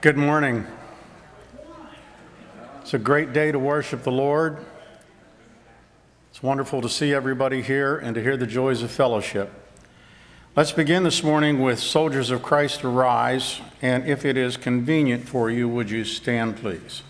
Good morning. It's a great day to worship the Lord. It's wonderful to see everybody here and to hear the joys of fellowship. Let's begin this morning with Soldiers of Christ Arise, and if it is convenient for you, would you stand, please?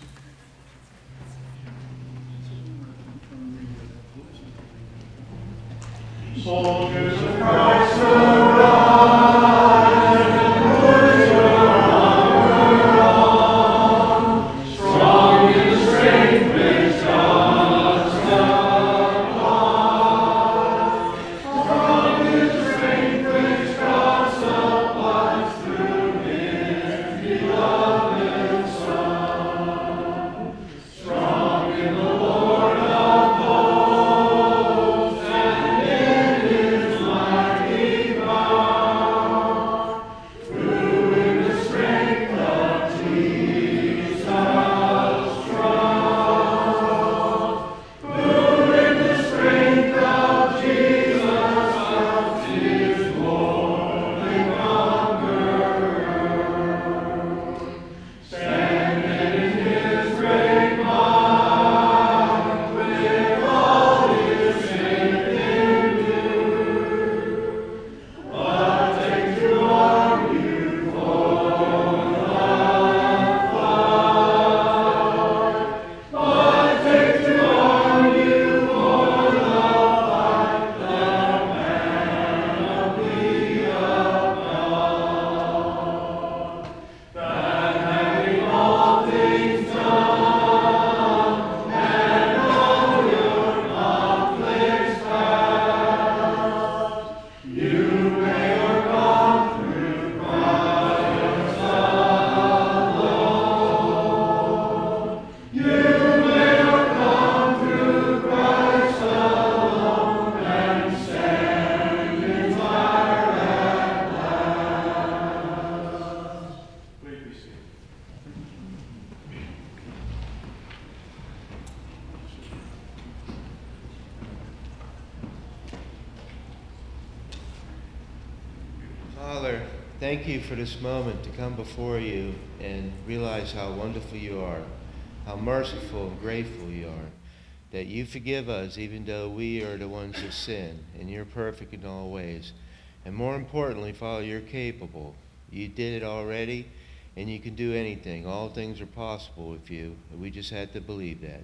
Thank you for this moment to come before you and realize how wonderful you are, how merciful and grateful you are, that you forgive us even though we are the ones who sin, and you're perfect in all ways. And more importantly, Father, you're capable. You did it already, and you can do anything. All things are possible with you. We just had to believe that.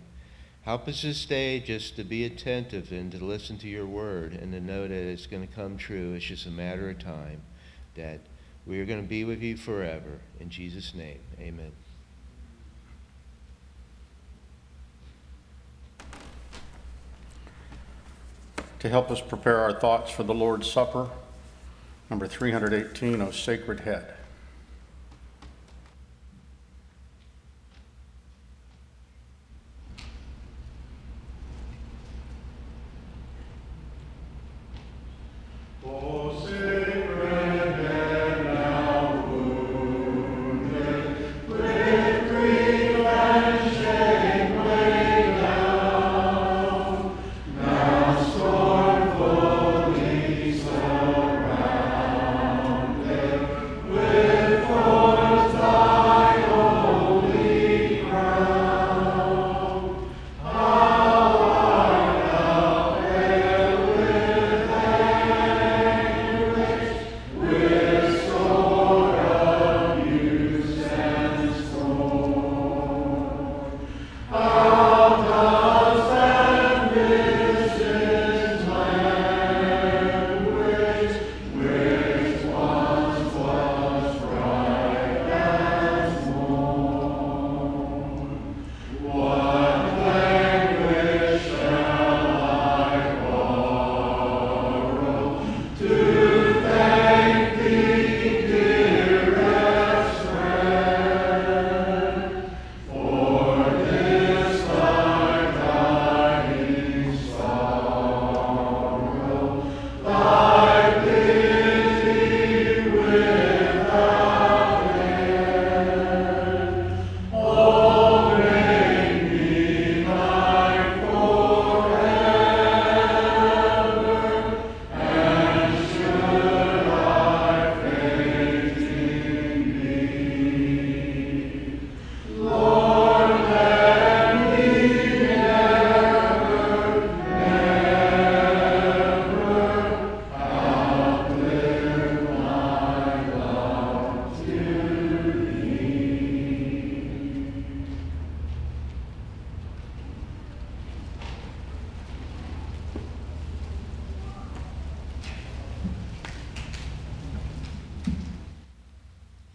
Help us this day just to be attentive and to listen to your word and to know that it's going to come true. It's just a matter of time that we are going to be with you forever. In Jesus' name, amen. To help us prepare our thoughts for the Lord's Supper, number 318, O Sacred Head.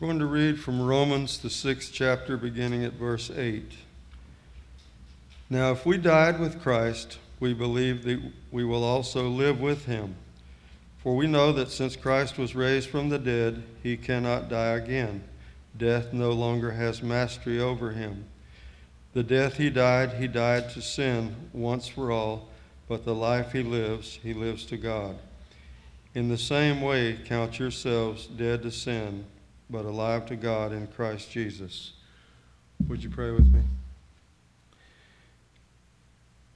We're going to read from Romans, the sixth chapter, beginning at verse 8. Now, if we died with Christ, we believe that we will also live with him. For we know that since Christ was raised from the dead, he cannot die again. Death no longer has mastery over him. The death he died, he died to sin once for all, but the life he lives, he lives to God. In the same way, count yourselves dead to sin, but alive to God in Christ Jesus. Would you pray with me?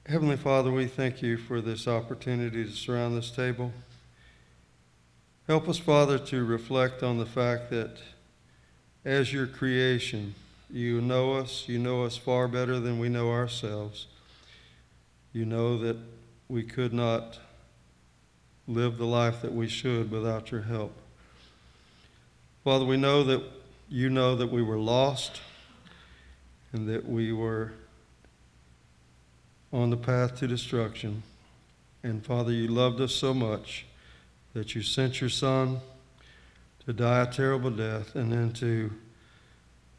Heavenly Father, we thank you for this opportunity to surround this table. Help us, Father, to reflect on the fact that as your creation, you know us, you know us far better than we know ourselves. You know that we could not live the life that we should without your help. Father, we know that you know that we were lost and that we were on the path to destruction. And Father, you loved us so much that you sent your Son to die a terrible death and then to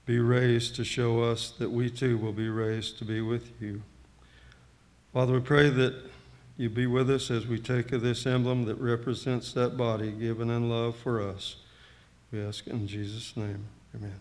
be raised to show us that we too will be raised to be with you. Father, we pray that you be with us as we take of this emblem that represents that body given in love for us. We ask in Jesus' name. Amen.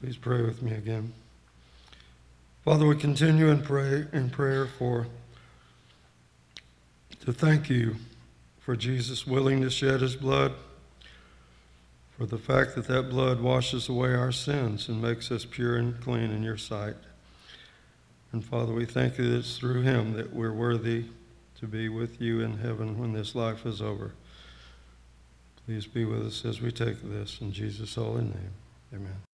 Please pray with me again. Father, we continue in pray in prayer for to thank you for Jesus' willing to shed his blood, for the fact that that blood washes away our sins and makes us pure and clean in your sight. And Father, we thank you that it's through him that we're worthy to be with you in heaven when this life is over. Please be with us as we take this in Jesus' holy name. Amen.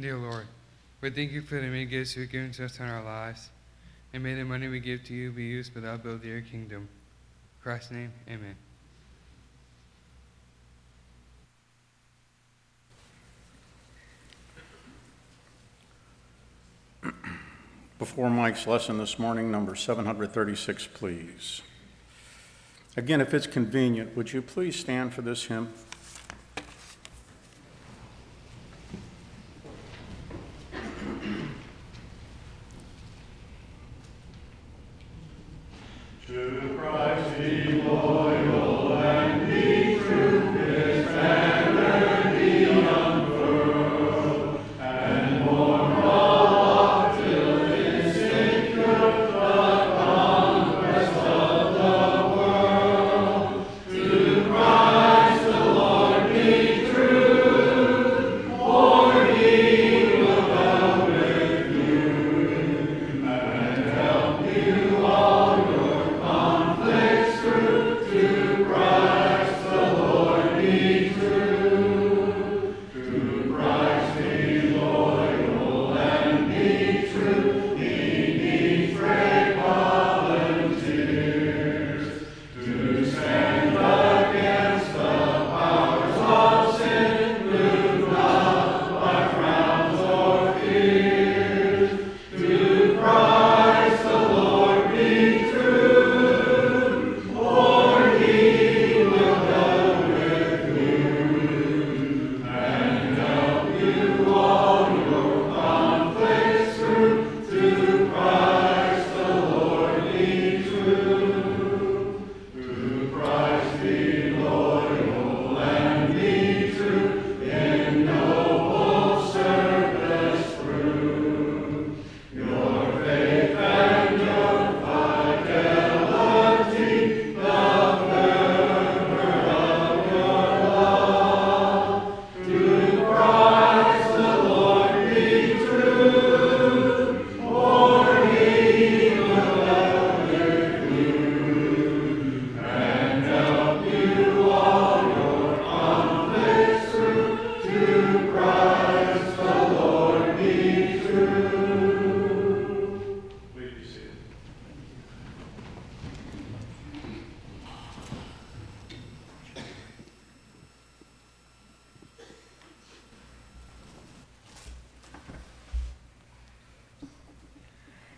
Dear Lord, we thank you for the many gifts you've given to us in our lives, and may the money we give to you be used for the upbuilding of your kingdom. In Christ's name, amen. Before Mike's lesson this morning, number 736, please. Again, if it's convenient, would you please stand for this hymn?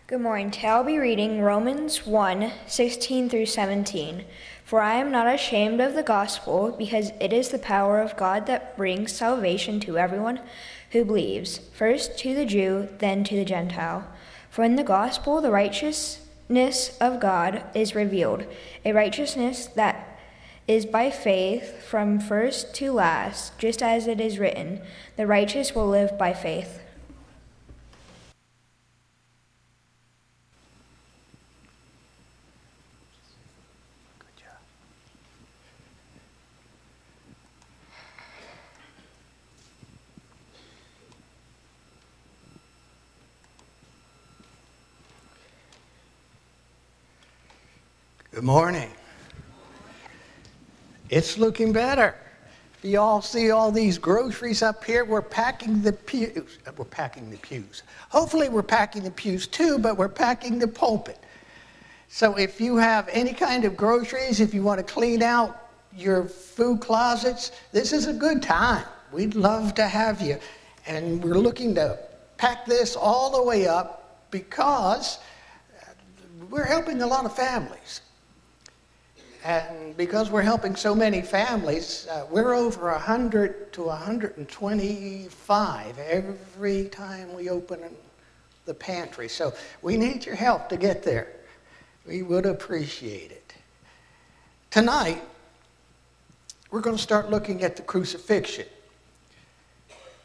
Good morning. Today I'll be reading Romans 1 16 through 17. For I am not ashamed of the gospel, because it is the power of God that brings salvation to everyone who believes, first to the Jew, then to the Gentile. For in the gospel, the righteousness of God is revealed, a righteousness that is by faith from first to last, just as it is written, the righteous will live by faith. Good morning. It's looking better. You all see all these groceries up here? We're packing the pews. uh, We're packing the pews. Hopefully, we're packing the pews too, but we're packing the pulpit. So, if you have any kind of groceries, if you want to clean out your food closets, this is a good time. We'd love to have you. And we're looking to pack this all the way up because we're helping a lot of families. And because we're helping so many families, uh, we're over 100 to 125 every time we open the pantry. So we need your help to get there. We would appreciate it. Tonight, we're going to start looking at the crucifixion.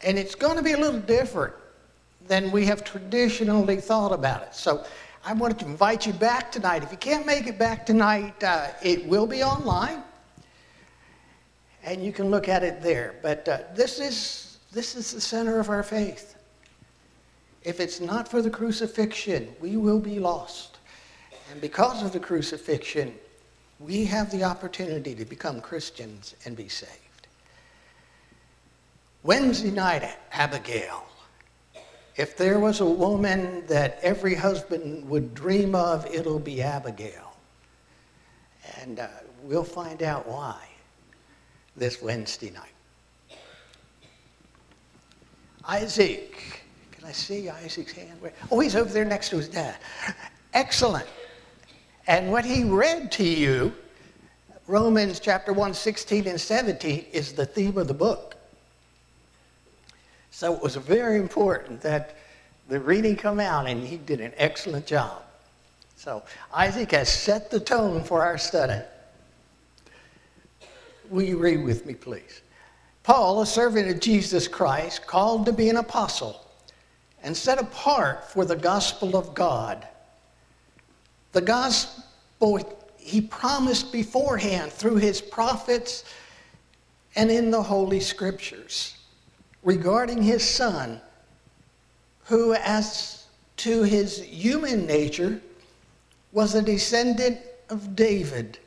And it's going to be a little different than we have traditionally thought about it. So I wanted to invite you back tonight. If you can't make it back tonight, uh, it will be online, and you can look at it there. But uh, this is this is the center of our faith. If it's not for the crucifixion, we will be lost. And because of the crucifixion, we have the opportunity to become Christians and be saved. Wednesday night, at Abigail. If there was a woman that every husband would dream of, it'll be Abigail. And uh, we'll find out why this Wednesday night. Isaac. Can I see Isaac's hand? Oh, he's over there next to his dad. Excellent. And what he read to you, Romans chapter 1, 16 and 17, is the theme of the book. So it was very important that the reading come out, and he did an excellent job. So Isaac has set the tone for our study. Will you read with me, please? Paul, a servant of Jesus Christ, called to be an apostle and set apart for the gospel of God. The gospel he promised beforehand through his prophets and in the Holy Scriptures regarding his son, who, as to his human nature, was a descendant of David,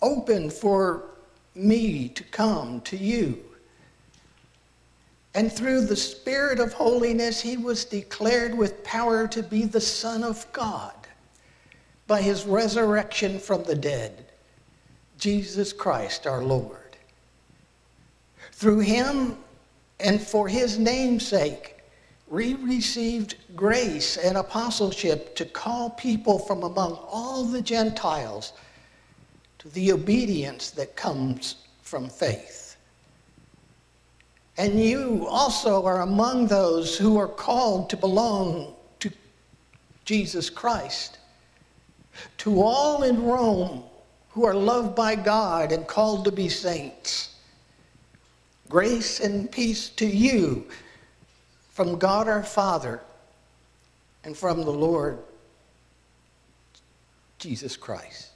open for me to come to you. And through the Spirit of holiness, he was declared with power to be the Son of God by his resurrection from the dead, Jesus Christ our Lord. Through him and for his name's sake, we received grace and apostleship to call people from among all the Gentiles to the obedience that comes from faith. And you also are among those who are called to belong to Jesus Christ. To all in Rome who are loved by God and called to be saints. Grace and peace to you from God our Father and from the Lord Jesus Christ.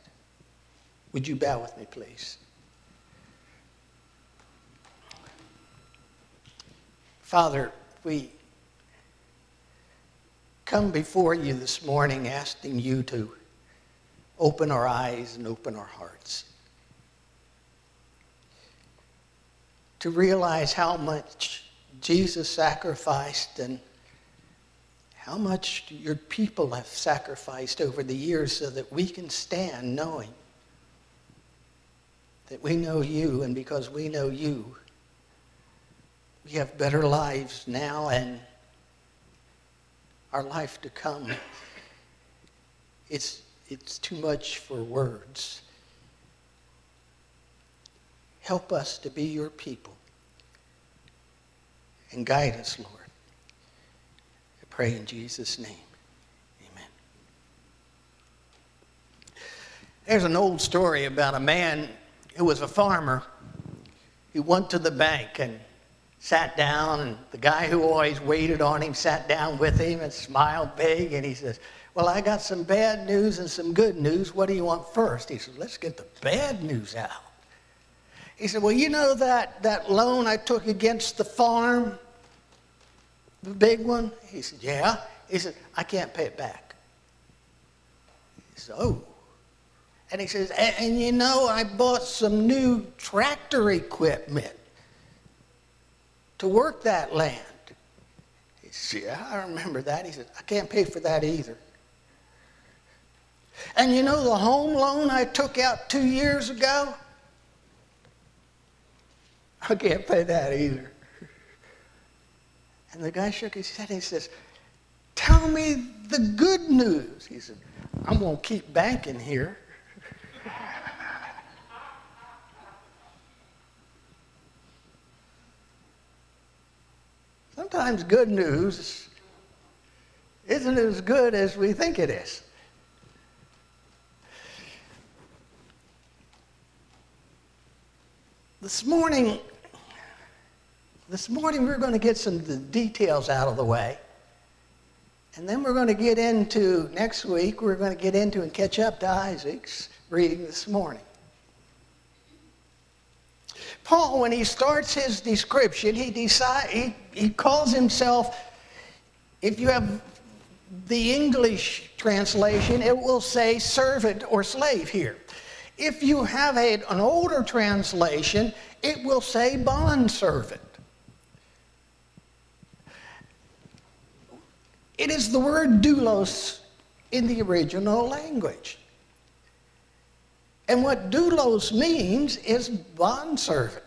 Would you bow with me, please? Father, we come before you this morning asking you to open our eyes and open our hearts. To realize how much Jesus sacrificed and how much your people have sacrificed over the years so that we can stand knowing that we know you, and because we know you, we have better lives now and our life to come, it's, it's too much for words. Help us to be your people and guide us, Lord. I pray in Jesus' name. Amen. There's an old story about a man who was a farmer He went to the bank and sat down, and the guy who always waited on him sat down with him and smiled big, and he says, Well, I got some bad news and some good news. What do you want first? He says, Let's get the bad news out. He said, Well, you know that, that loan I took against the farm? The big one? He said, Yeah. He said, I can't pay it back. He said, Oh. And he says, and, and you know, I bought some new tractor equipment to work that land. He said, Yeah, I remember that. He said, I can't pay for that either. And you know the home loan I took out two years ago? I can't pay that either. And the guy shook his head and he says, Tell me the good news. He said, I'm going to keep banking here. Sometimes good news isn't as good as we think it is. This morning, this morning we're going to get some of the details out of the way. And then we're going to get into, next week, we're going to get into and catch up to Isaac's reading this morning. Paul, when he starts his description, he, decide, he, he calls himself, if you have the English translation, it will say servant or slave here. If you have a, an older translation, it will say bondservant. It is the word doulos in the original language. And what doulos means is bondservant.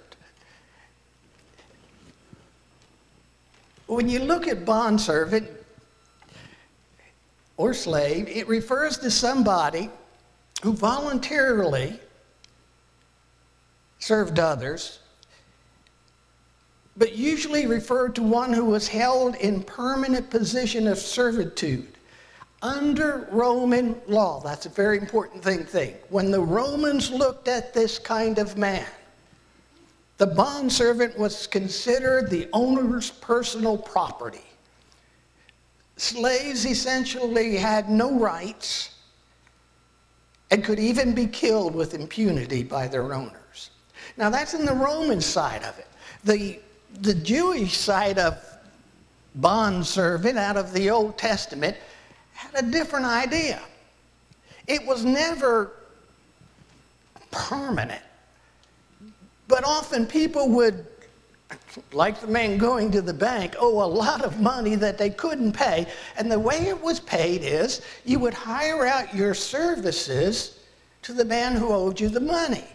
When you look at bondservant or slave, it refers to somebody who voluntarily served others, but usually referred to one who was held in permanent position of servitude under Roman law. That's a very important thing. Thing when the Romans looked at this kind of man, the bondservant was considered the owner's personal property. Slaves essentially had no rights and could even be killed with impunity by their owners. Now, that's in the Roman side of it. The, the Jewish side of bondservant out of the Old Testament had a different idea. It was never permanent, but often people would, like the man going to the bank, owe a lot of money that they couldn't pay. And the way it was paid is you would hire out your services to the man who owed you the money.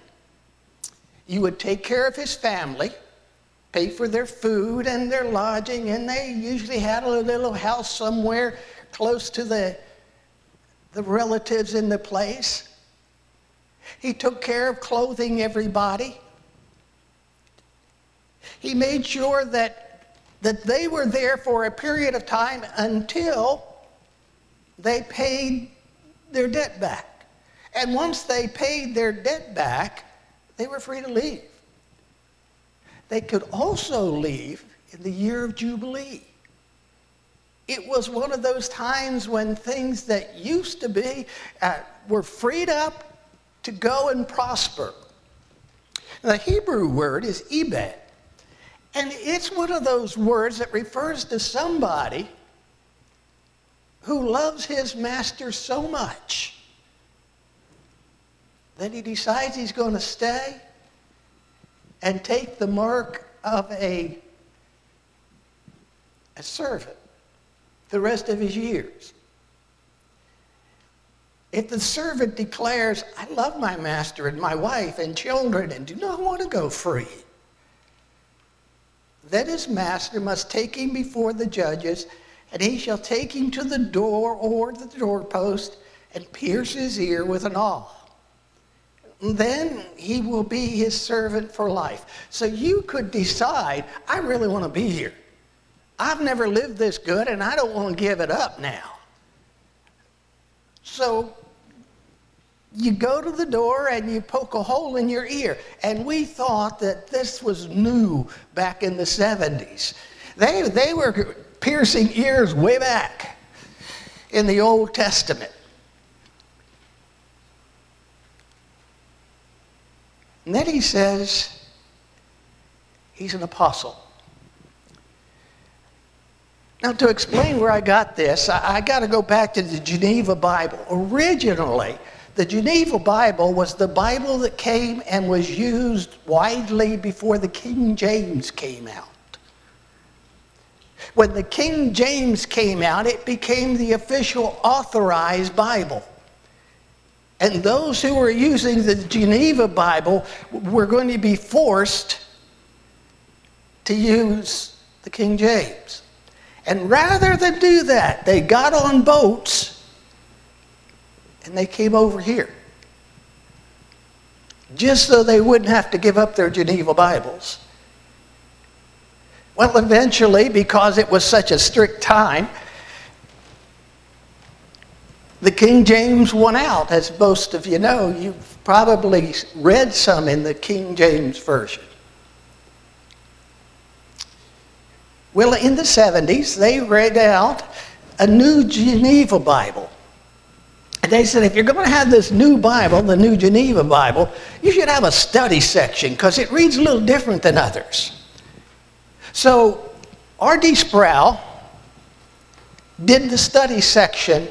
You would take care of his family, pay for their food and their lodging, and they usually had a little house somewhere close to the, the relatives in the place. He took care of clothing everybody. He made sure that, that they were there for a period of time until they paid their debt back. And once they paid their debt back, they were free to leave. They could also leave in the year of Jubilee. It was one of those times when things that used to be uh, were freed up to go and prosper. The Hebrew word is ebed, and it's one of those words that refers to somebody who loves his master so much that he decides he's going to stay and take the mark of a, a servant the rest of his years. If the servant declares, I love my master and my wife and children and do not want to go free, then his master must take him before the judges and he shall take him to the door or the doorpost and pierce his ear with an awl. Then he will be his servant for life. So you could decide, I really want to be here. I've never lived this good and I don't want to give it up now. So you go to the door and you poke a hole in your ear. And we thought that this was new back in the 70s. They, they were piercing ears way back in the Old Testament. And then he says he's an apostle. Now, to explain where I got this, I, I got to go back to the Geneva Bible. Originally, the Geneva Bible was the Bible that came and was used widely before the King James came out. When the King James came out, it became the official authorized Bible. And those who were using the Geneva Bible were going to be forced to use the King James. And rather than do that, they got on boats and they came over here. Just so they wouldn't have to give up their Geneva Bibles. Well, eventually, because it was such a strict time, the King James won out, as most of you know. You've probably read some in the King James Version. Well, in the 70s, they read out a new Geneva Bible. And they said, if you're going to have this new Bible, the new Geneva Bible, you should have a study section because it reads a little different than others. So, R.C. Sproul did the study section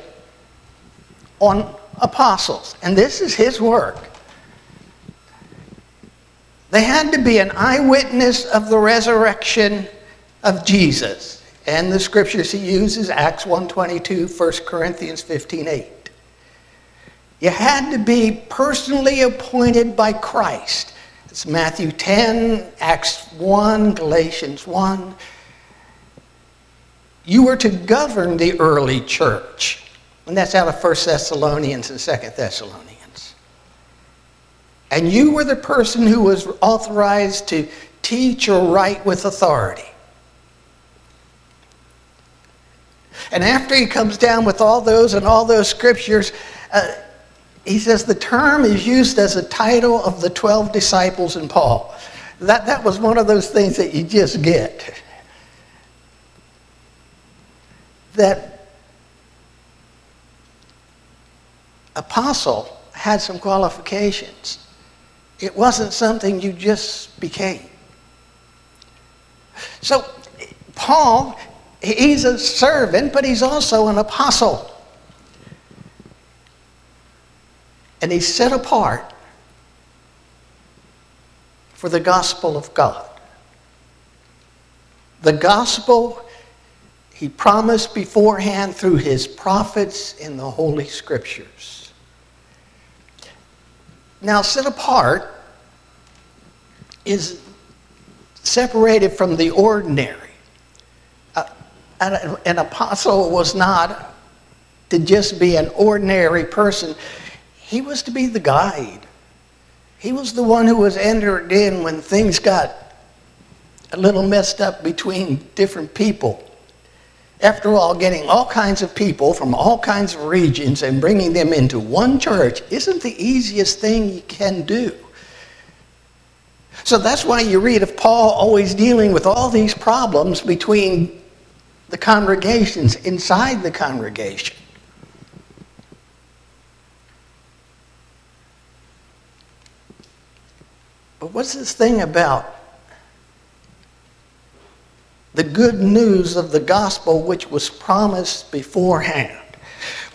on apostles, and this is his work. They had to be an eyewitness of the resurrection of Jesus. And the scriptures he uses, Acts 1.22, 1 Corinthians 15.8. You had to be personally appointed by Christ. It's Matthew 10, Acts 1, Galatians 1. You were to govern the early church. And that's out of 1 Thessalonians and 2 Thessalonians. And you were the person who was authorized to teach or write with authority. And after he comes down with all those and all those scriptures, uh, he says the term is used as a title of the 12 disciples in Paul. That, that was one of those things that you just get. That apostle had some qualifications. It wasn't something you just became. So, Paul, he's a servant, but he's also an apostle. And he's set apart for the gospel of God. The gospel he promised beforehand through his prophets in the Holy Scriptures. Now, set apart is separated from the ordinary. Uh, an, an apostle was not to just be an ordinary person, he was to be the guide. He was the one who was entered in when things got a little messed up between different people. After all, getting all kinds of people from all kinds of regions and bringing them into one church isn't the easiest thing you can do. So that's why you read of Paul always dealing with all these problems between the congregations, inside the congregation. But what's this thing about the good news of the gospel which was promised beforehand?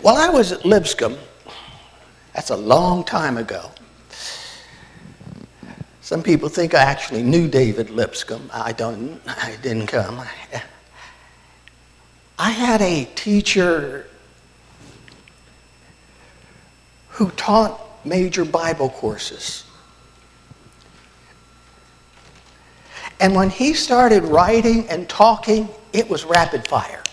While I was at Lipscomb, that's a long time ago. Some people think I actually knew David Lipscomb. I don't, I didn't come. I had a teacher who taught major Bible courses. And when he started writing and talking, it was rapid fire.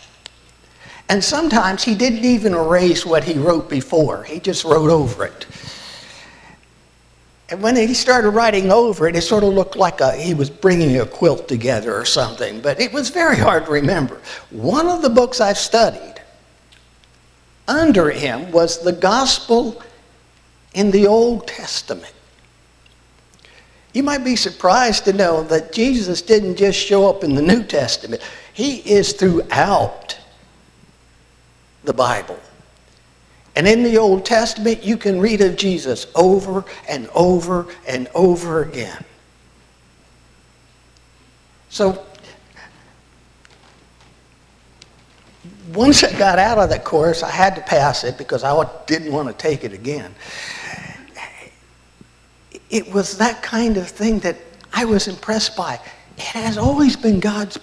And sometimes he didn't even erase what he wrote before, he just wrote over it. And when he started writing over it, it sort of looked like a, he was bringing a quilt together or something, but it was very hard to remember. One of the books I've studied under him was the Gospel in the Old Testament. You might be surprised to know that Jesus didn't just show up in the New Testament, he is throughout the Bible. And in the Old Testament, you can read of Jesus over and over and over again. So, once I got out of that course, I had to pass it because I didn't want to take it again. It was that kind of thing that I was impressed by. It has always been God's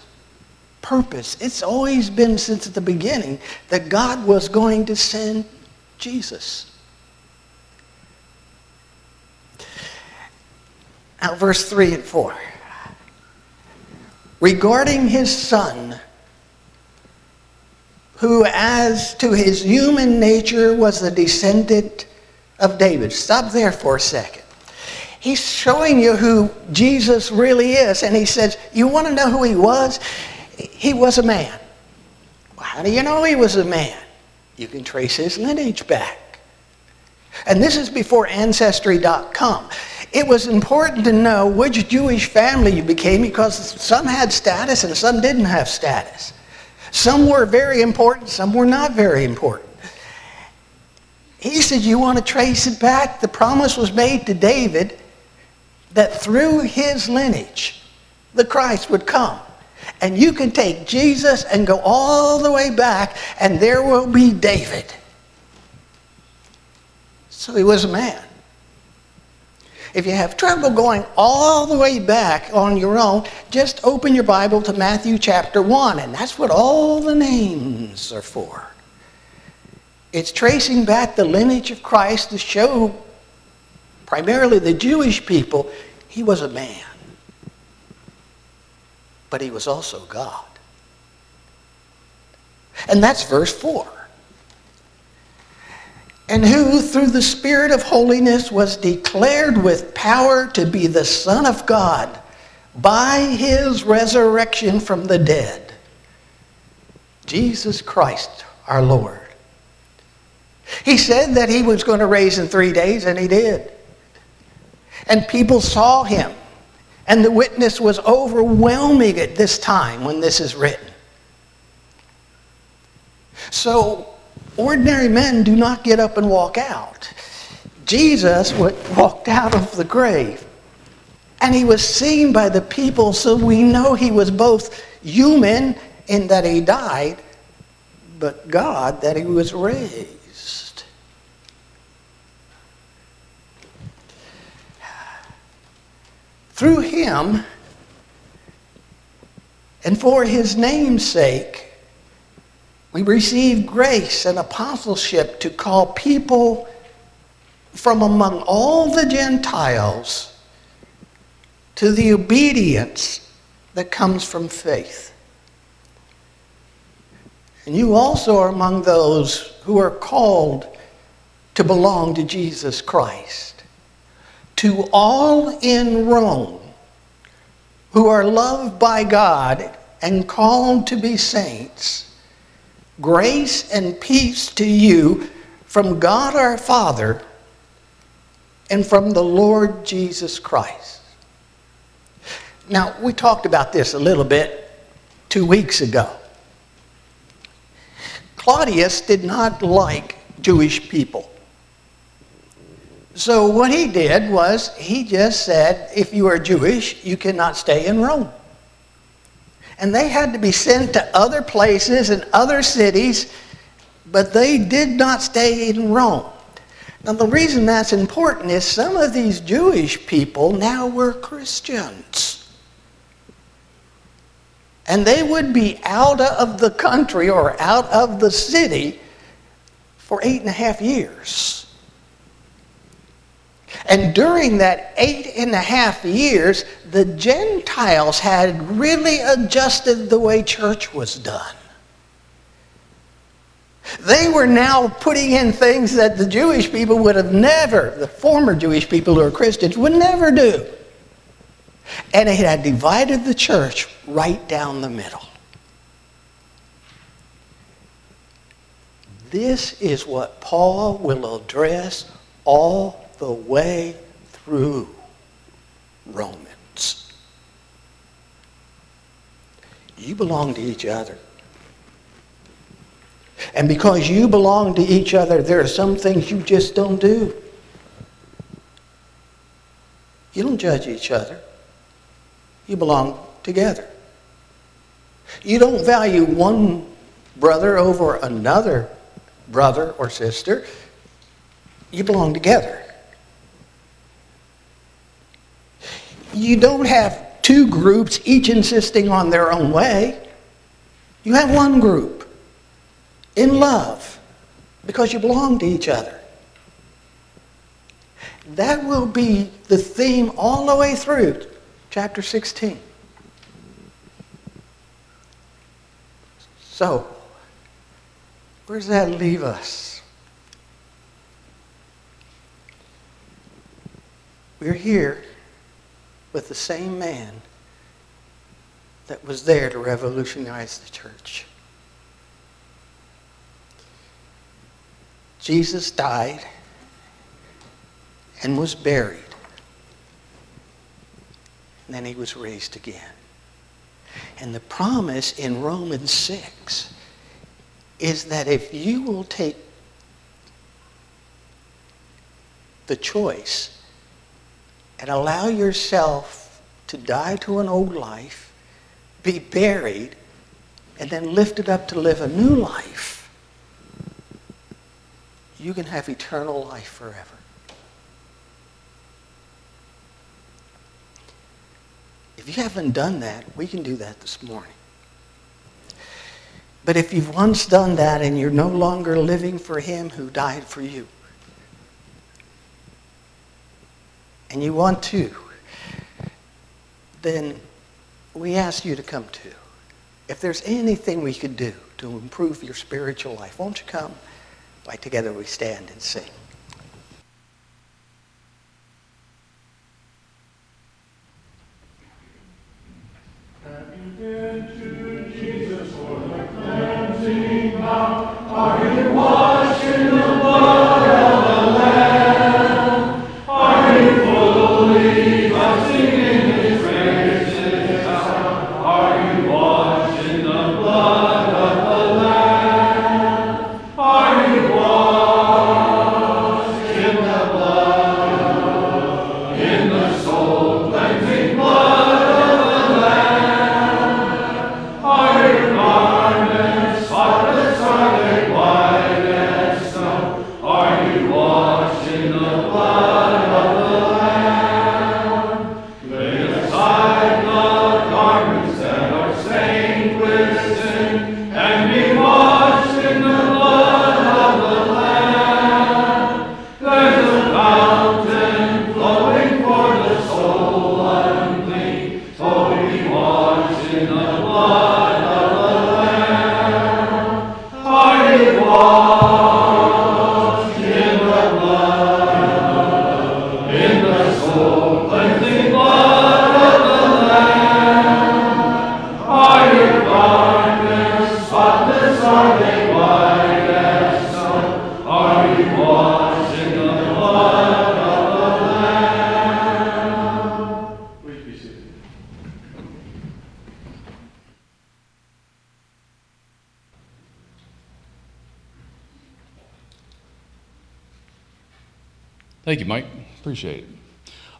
purpose. It's always been since the beginning that God was going to send Jesus. Now, verse 3 and 4. Regarding his son, who, as to his human nature, was the descendant of David. Stop there for a second. He's showing you who Jesus really is, and he says, You want to know who he was? He was a man. Well, how do you know he was a man? You can trace his lineage back. And this is before Ancestry.com. It was important to know which Jewish family you became because some had status and some didn't have status. Some were very important, some were not very important. He said, You want to trace it back? The promise was made to David that through his lineage, the Christ would come. And you can take Jesus and go all the way back, and there will be David. So he was a man. If you have trouble going all the way back on your own, just open your Bible to Matthew chapter 1, and that's what all the names are for. It's tracing back the lineage of Christ to show primarily the Jewish people he was a man but he was also God. And that's verse 4. And who, through the Spirit of holiness, was declared with power to be the Son of God by his resurrection from the dead. Jesus Christ, our Lord. He said that he was going to raise in three days, and he did. And people saw him. And the witness was overwhelming at this time when this is written. So, ordinary men do not get up and walk out. Jesus walked out of the grave. And he was seen by the people, so we know he was both human in that he died, but God that he was raised. Through him, and for his name's sake, we receive grace and apostleship to call people from among all the Gentiles to the obedience that comes from faith. And you also are among those who are called to belong to Jesus Christ to all in Rome who are loved by God and called to be saints, grace and peace to you from God our Father and from the Lord Jesus Christ. Now, we talked about this a little bit two weeks ago. Claudius did not like Jewish people. So what he did was he just said, if you are Jewish, you cannot stay in Rome. And they had to be sent to other places and other cities, but they did not stay in Rome. Now, the reason that's important is some of these Jewish people now were Christians. And they would be out of the country or out of the city for eight and a half years. And during that eight and a half years, the Gentiles had really adjusted the way church was done. They were now putting in things that the Jewish people would have never, the former Jewish people who are Christians, would never do. And it had divided the church right down the middle. This is what Paul will address all the way through Romans. You belong to each other. And because you belong to each other, there are some things you just don't do. You don't judge each other. You belong together. You don't value one brother over another brother or sister. You belong together. You don't have two groups, each insisting on their own way. You have one group in love because you belong to each other. That will be the theme all the way through chapter 16. So, where does that leave us? We're here with the same man that was there to revolutionize the church. Jesus died and was buried. And then he was raised again. And the promise in Romans 6 is that if you will take the choice and allow yourself to die to an old life, be buried, and then lifted up to live a new life, you can have eternal life forever. If you haven't done that, we can do that this morning. But if you've once done that and you're no longer living for Him who died for you, and you want to, then we ask you to come too. If there's anything we could do to improve your spiritual life, won't you come? Why, together we stand and sing.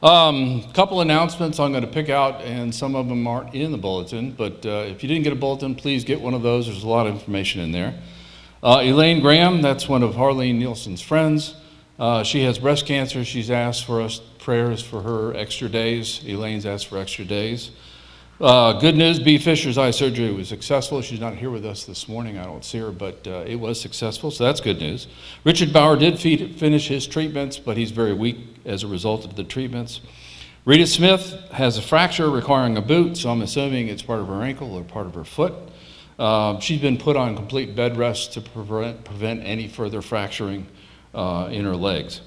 Um, couple announcements I'm going to pick out, and some of them aren't in the bulletin, but uh, if you didn't get a bulletin, please get one of those. There's a lot of information in there. Uh, Elaine Graham, that's one of Harlene Nielsen's friends. Uh, she has breast cancer. She's asked for us prayers for her extra days. Elaine's asked for extra days. Uh, good news, B. Fisher's eye surgery was successful. She's not here with us this morning. I don't see her, but uh, it was successful, so that's good news. Richard Bauer did feed, finish his treatments, but he's very weak as a result of the treatments. Rita Smith has a fracture requiring a boot, so I'm assuming it's part of her ankle or part of her foot. Uh, she's been put on complete bed rest to prevent, prevent any further fracturing uh, in her legs.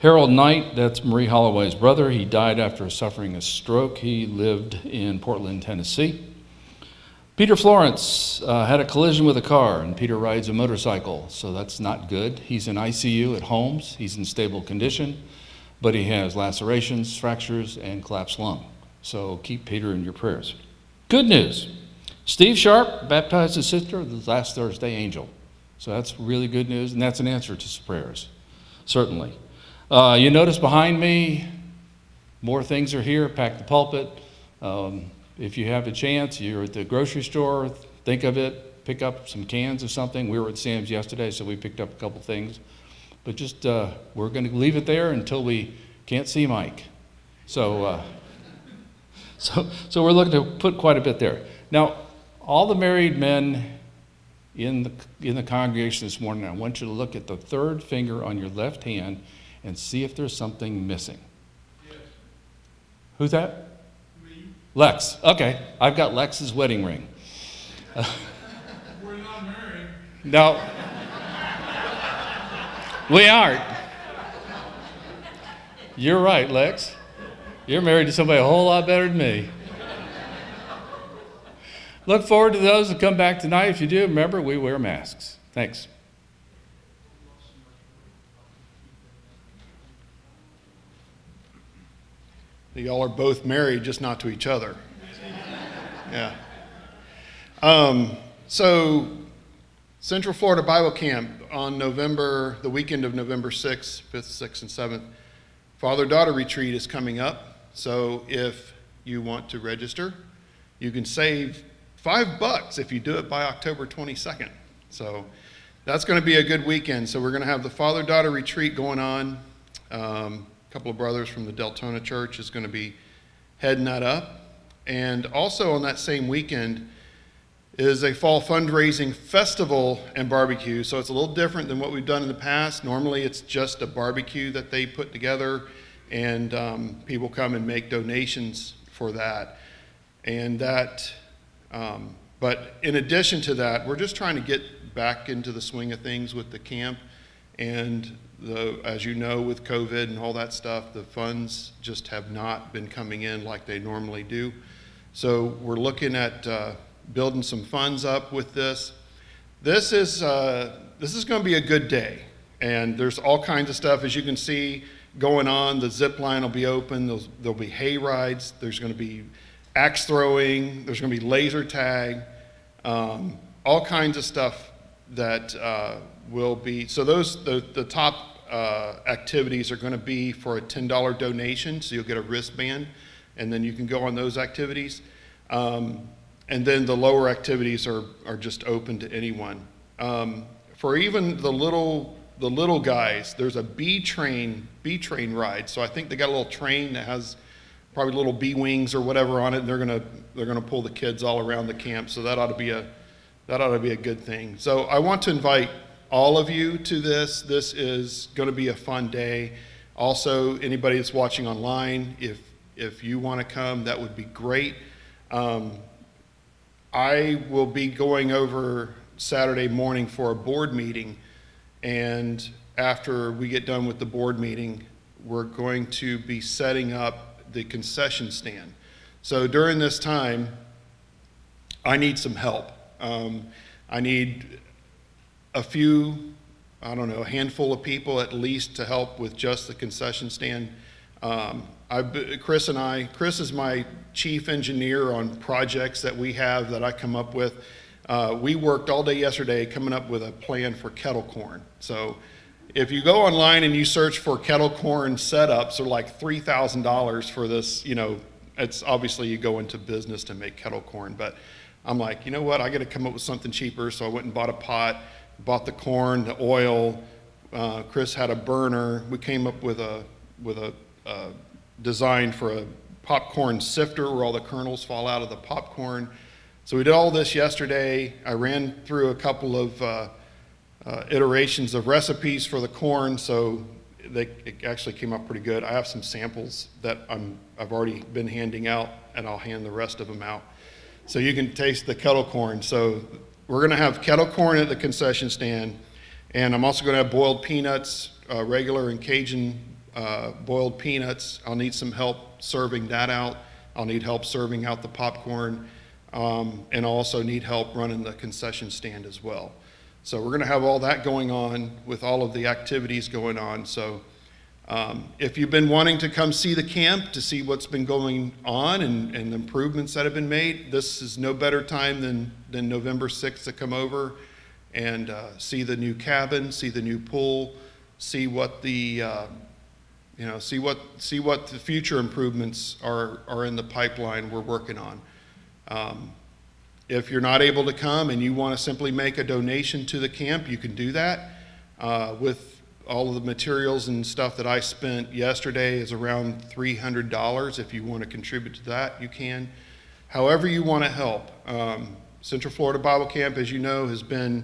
Harold Knight, that's Marie Holloway's brother, he died after suffering a stroke. He lived in Portland, Tennessee. Peter Florence uh, had a collision with a car, and Peter rides a motorcycle, so that's not good. He's in ICU at Holmes. He's in stable condition, but he has lacerations, fractures, and collapsed lung. So keep Peter in your prayers. Good news Steve Sharp baptized his sister the last Thursday, Angel. So that's really good news, and that's an answer to prayers, certainly. Uh, you notice behind me, more things are here. Pack the pulpit. Um, if you have a chance, you're at the grocery store, think of it, pick up some cans of something. We were at Sam's yesterday, so we picked up a couple things. But just, uh, we're going to leave it there until we can't see Mike. So, uh, so, so we're looking to put quite a bit there. Now, all the married men in the, in the congregation this morning, I want you to look at the third finger on your left hand and see if there's something missing. Who's that? Lex. Okay, I've got Lex's wedding ring. We're not married. No. we aren't. You're right, Lex. You're married to somebody a whole lot better than me. Look forward to those that come back tonight. If you do, remember, we wear masks. Thanks. Y'all are both married, just not to each other. Yeah. Um, so, Central Florida Bible Camp on November, the weekend of November 6th, 5th, 6th, and 7th, father daughter retreat is coming up. So, if you want to register, you can save five bucks if you do it by October 22nd. So, that's going to be a good weekend. So, we're going to have the father daughter retreat going on. Um, a couple of brothers from the Deltona Church is going to be heading that up. And also on that same weekend is a fall fundraising festival and barbecue. So it's a little different than what we've done in the past. Normally it's just a barbecue that they put together, and um, people come and make donations for that. And that, um, but in addition to that, we're just trying to get back into the swing of things with the camp. And the, as you know, with COVID and all that stuff, the funds just have not been coming in like they normally do. So we're looking at uh, building some funds up with this. This is uh, this is going to be a good day, and there's all kinds of stuff as you can see going on. The zip line will be open. There'll, there'll be hay rides. There's going to be axe throwing. There's going to be laser tag. Um, all kinds of stuff that uh, will be. So those the the top uh, activities are going to be for a $10 donation. So you'll get a wristband, and then you can go on those activities. Um, and then the lower activities are, are just open to anyone. Um, for even the little the little guys, there's a B train B train ride. So I think they got a little train that has probably little B wings or whatever on it, and they're gonna they're gonna pull the kids all around the camp. So that ought to be a that ought to be a good thing. So I want to invite all of you to this. This is going to be a fun day. Also, anybody that's watching online, if if you want to come, that would be great. Um, I will be going over Saturday morning for a board meeting, and after we get done with the board meeting, we're going to be setting up the concession stand. So during this time, I need some help. Um, I need a few, I don't know, a handful of people at least to help with just the concession stand. Um, I've, Chris and I, Chris is my chief engineer on projects that we have that I come up with. Uh, we worked all day yesterday coming up with a plan for kettle corn. So if you go online and you search for kettle corn setups, they're like three thousand dollars for this. You know, it's obviously you go into business to make kettle corn, but I'm like, you know what? I got to come up with something cheaper. So I went and bought a pot, bought the corn, the oil. Uh, Chris had a burner. We came up with a with a, uh design for a popcorn sifter where all the kernels fall out of the popcorn. So we did all this yesterday. I ran through a couple of uh, uh, iterations of recipes for the corn, so they it actually came out pretty good. I have some samples that I'm I've already been handing out, and I'll hand the rest of them out. So you can taste the kettle corn. So we're going to have kettle corn at the concession stand, and I'm also going to have boiled peanuts, uh, regular and Cajun uh, boiled peanuts. I'll need some help serving that out. I'll need help serving out the popcorn, um, and I'll also need help running the concession stand as well. So we're going to have all that going on with all of the activities going on. So um, if you've been wanting to come see the camp to see what's been going on and, and the improvements that have been made, this is no better time than, than November 6th to come over and uh, see the new cabin, see the new pool, see what the uh, you know see what see what the future improvements are are in the pipeline we're working on. Um, if you're not able to come and you want to simply make a donation to the camp, you can do that. Uh, with all of the materials and stuff that I spent yesterday is around $300. If you want to contribute to that, you can. However, you want to help. Um, Central Florida Bible Camp, as you know, has been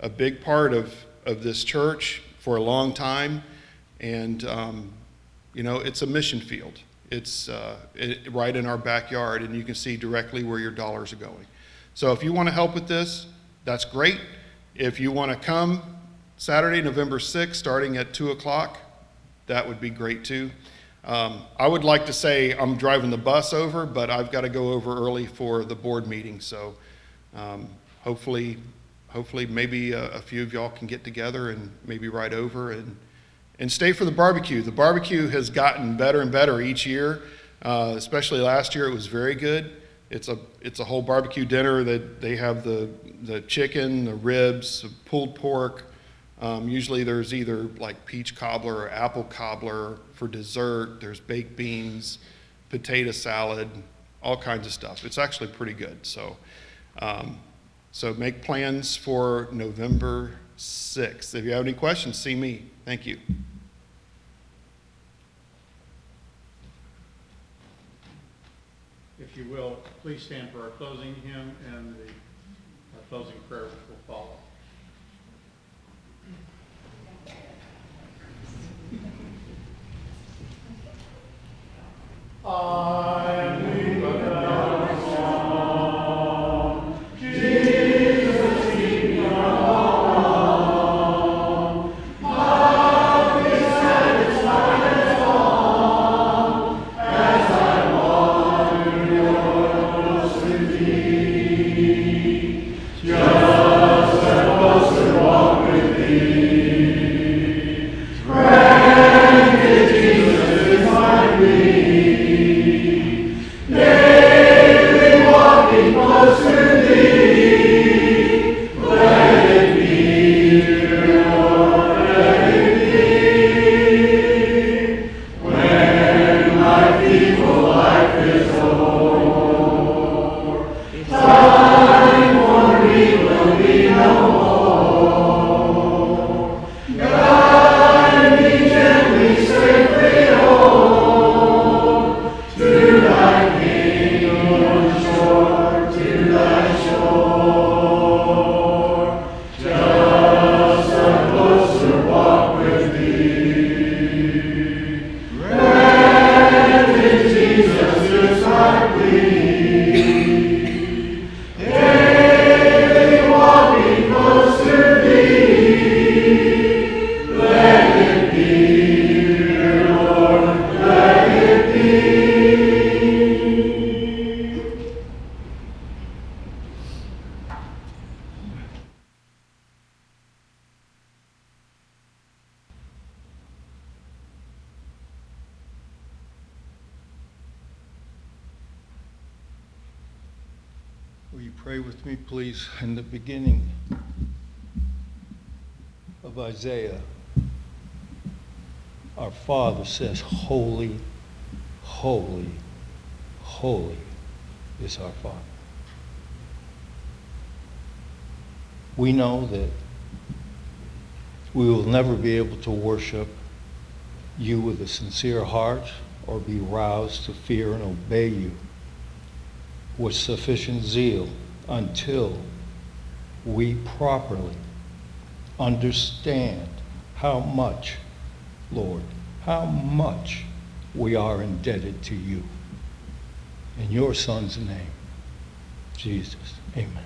a big part of, of this church for a long time. And, um, you know, it's a mission field. It's uh, it, right in our backyard, and you can see directly where your dollars are going. So if you want to help with this, that's great. If you want to come Saturday, November 6th, starting at 2 o'clock, that would be great too. Um, I would like to say I'm driving the bus over, but I've got to go over early for the board meeting. So um, hopefully, hopefully, maybe a, a few of y'all can get together and maybe ride over and and stay for the barbecue. The barbecue has gotten better and better each year. Uh, especially last year, it was very good. It's a it's a whole barbecue dinner that they have the the chicken, the ribs, pulled pork. Um, usually there's either like peach cobbler or apple cobbler for dessert. There's baked beans, potato salad, all kinds of stuff. It's actually pretty good. So, um, so make plans for November 6th. If you have any questions, see me. Thank you. If you will, please stand for our closing hymn and the closing prayer which will follow. Father says, Holy, holy, holy is our Father. We know that we will never be able to worship you with a sincere heart or be roused to fear and obey you with sufficient zeal until we properly understand how much, Lord, how much we are indebted to you. In your Son's name, Jesus. Amen.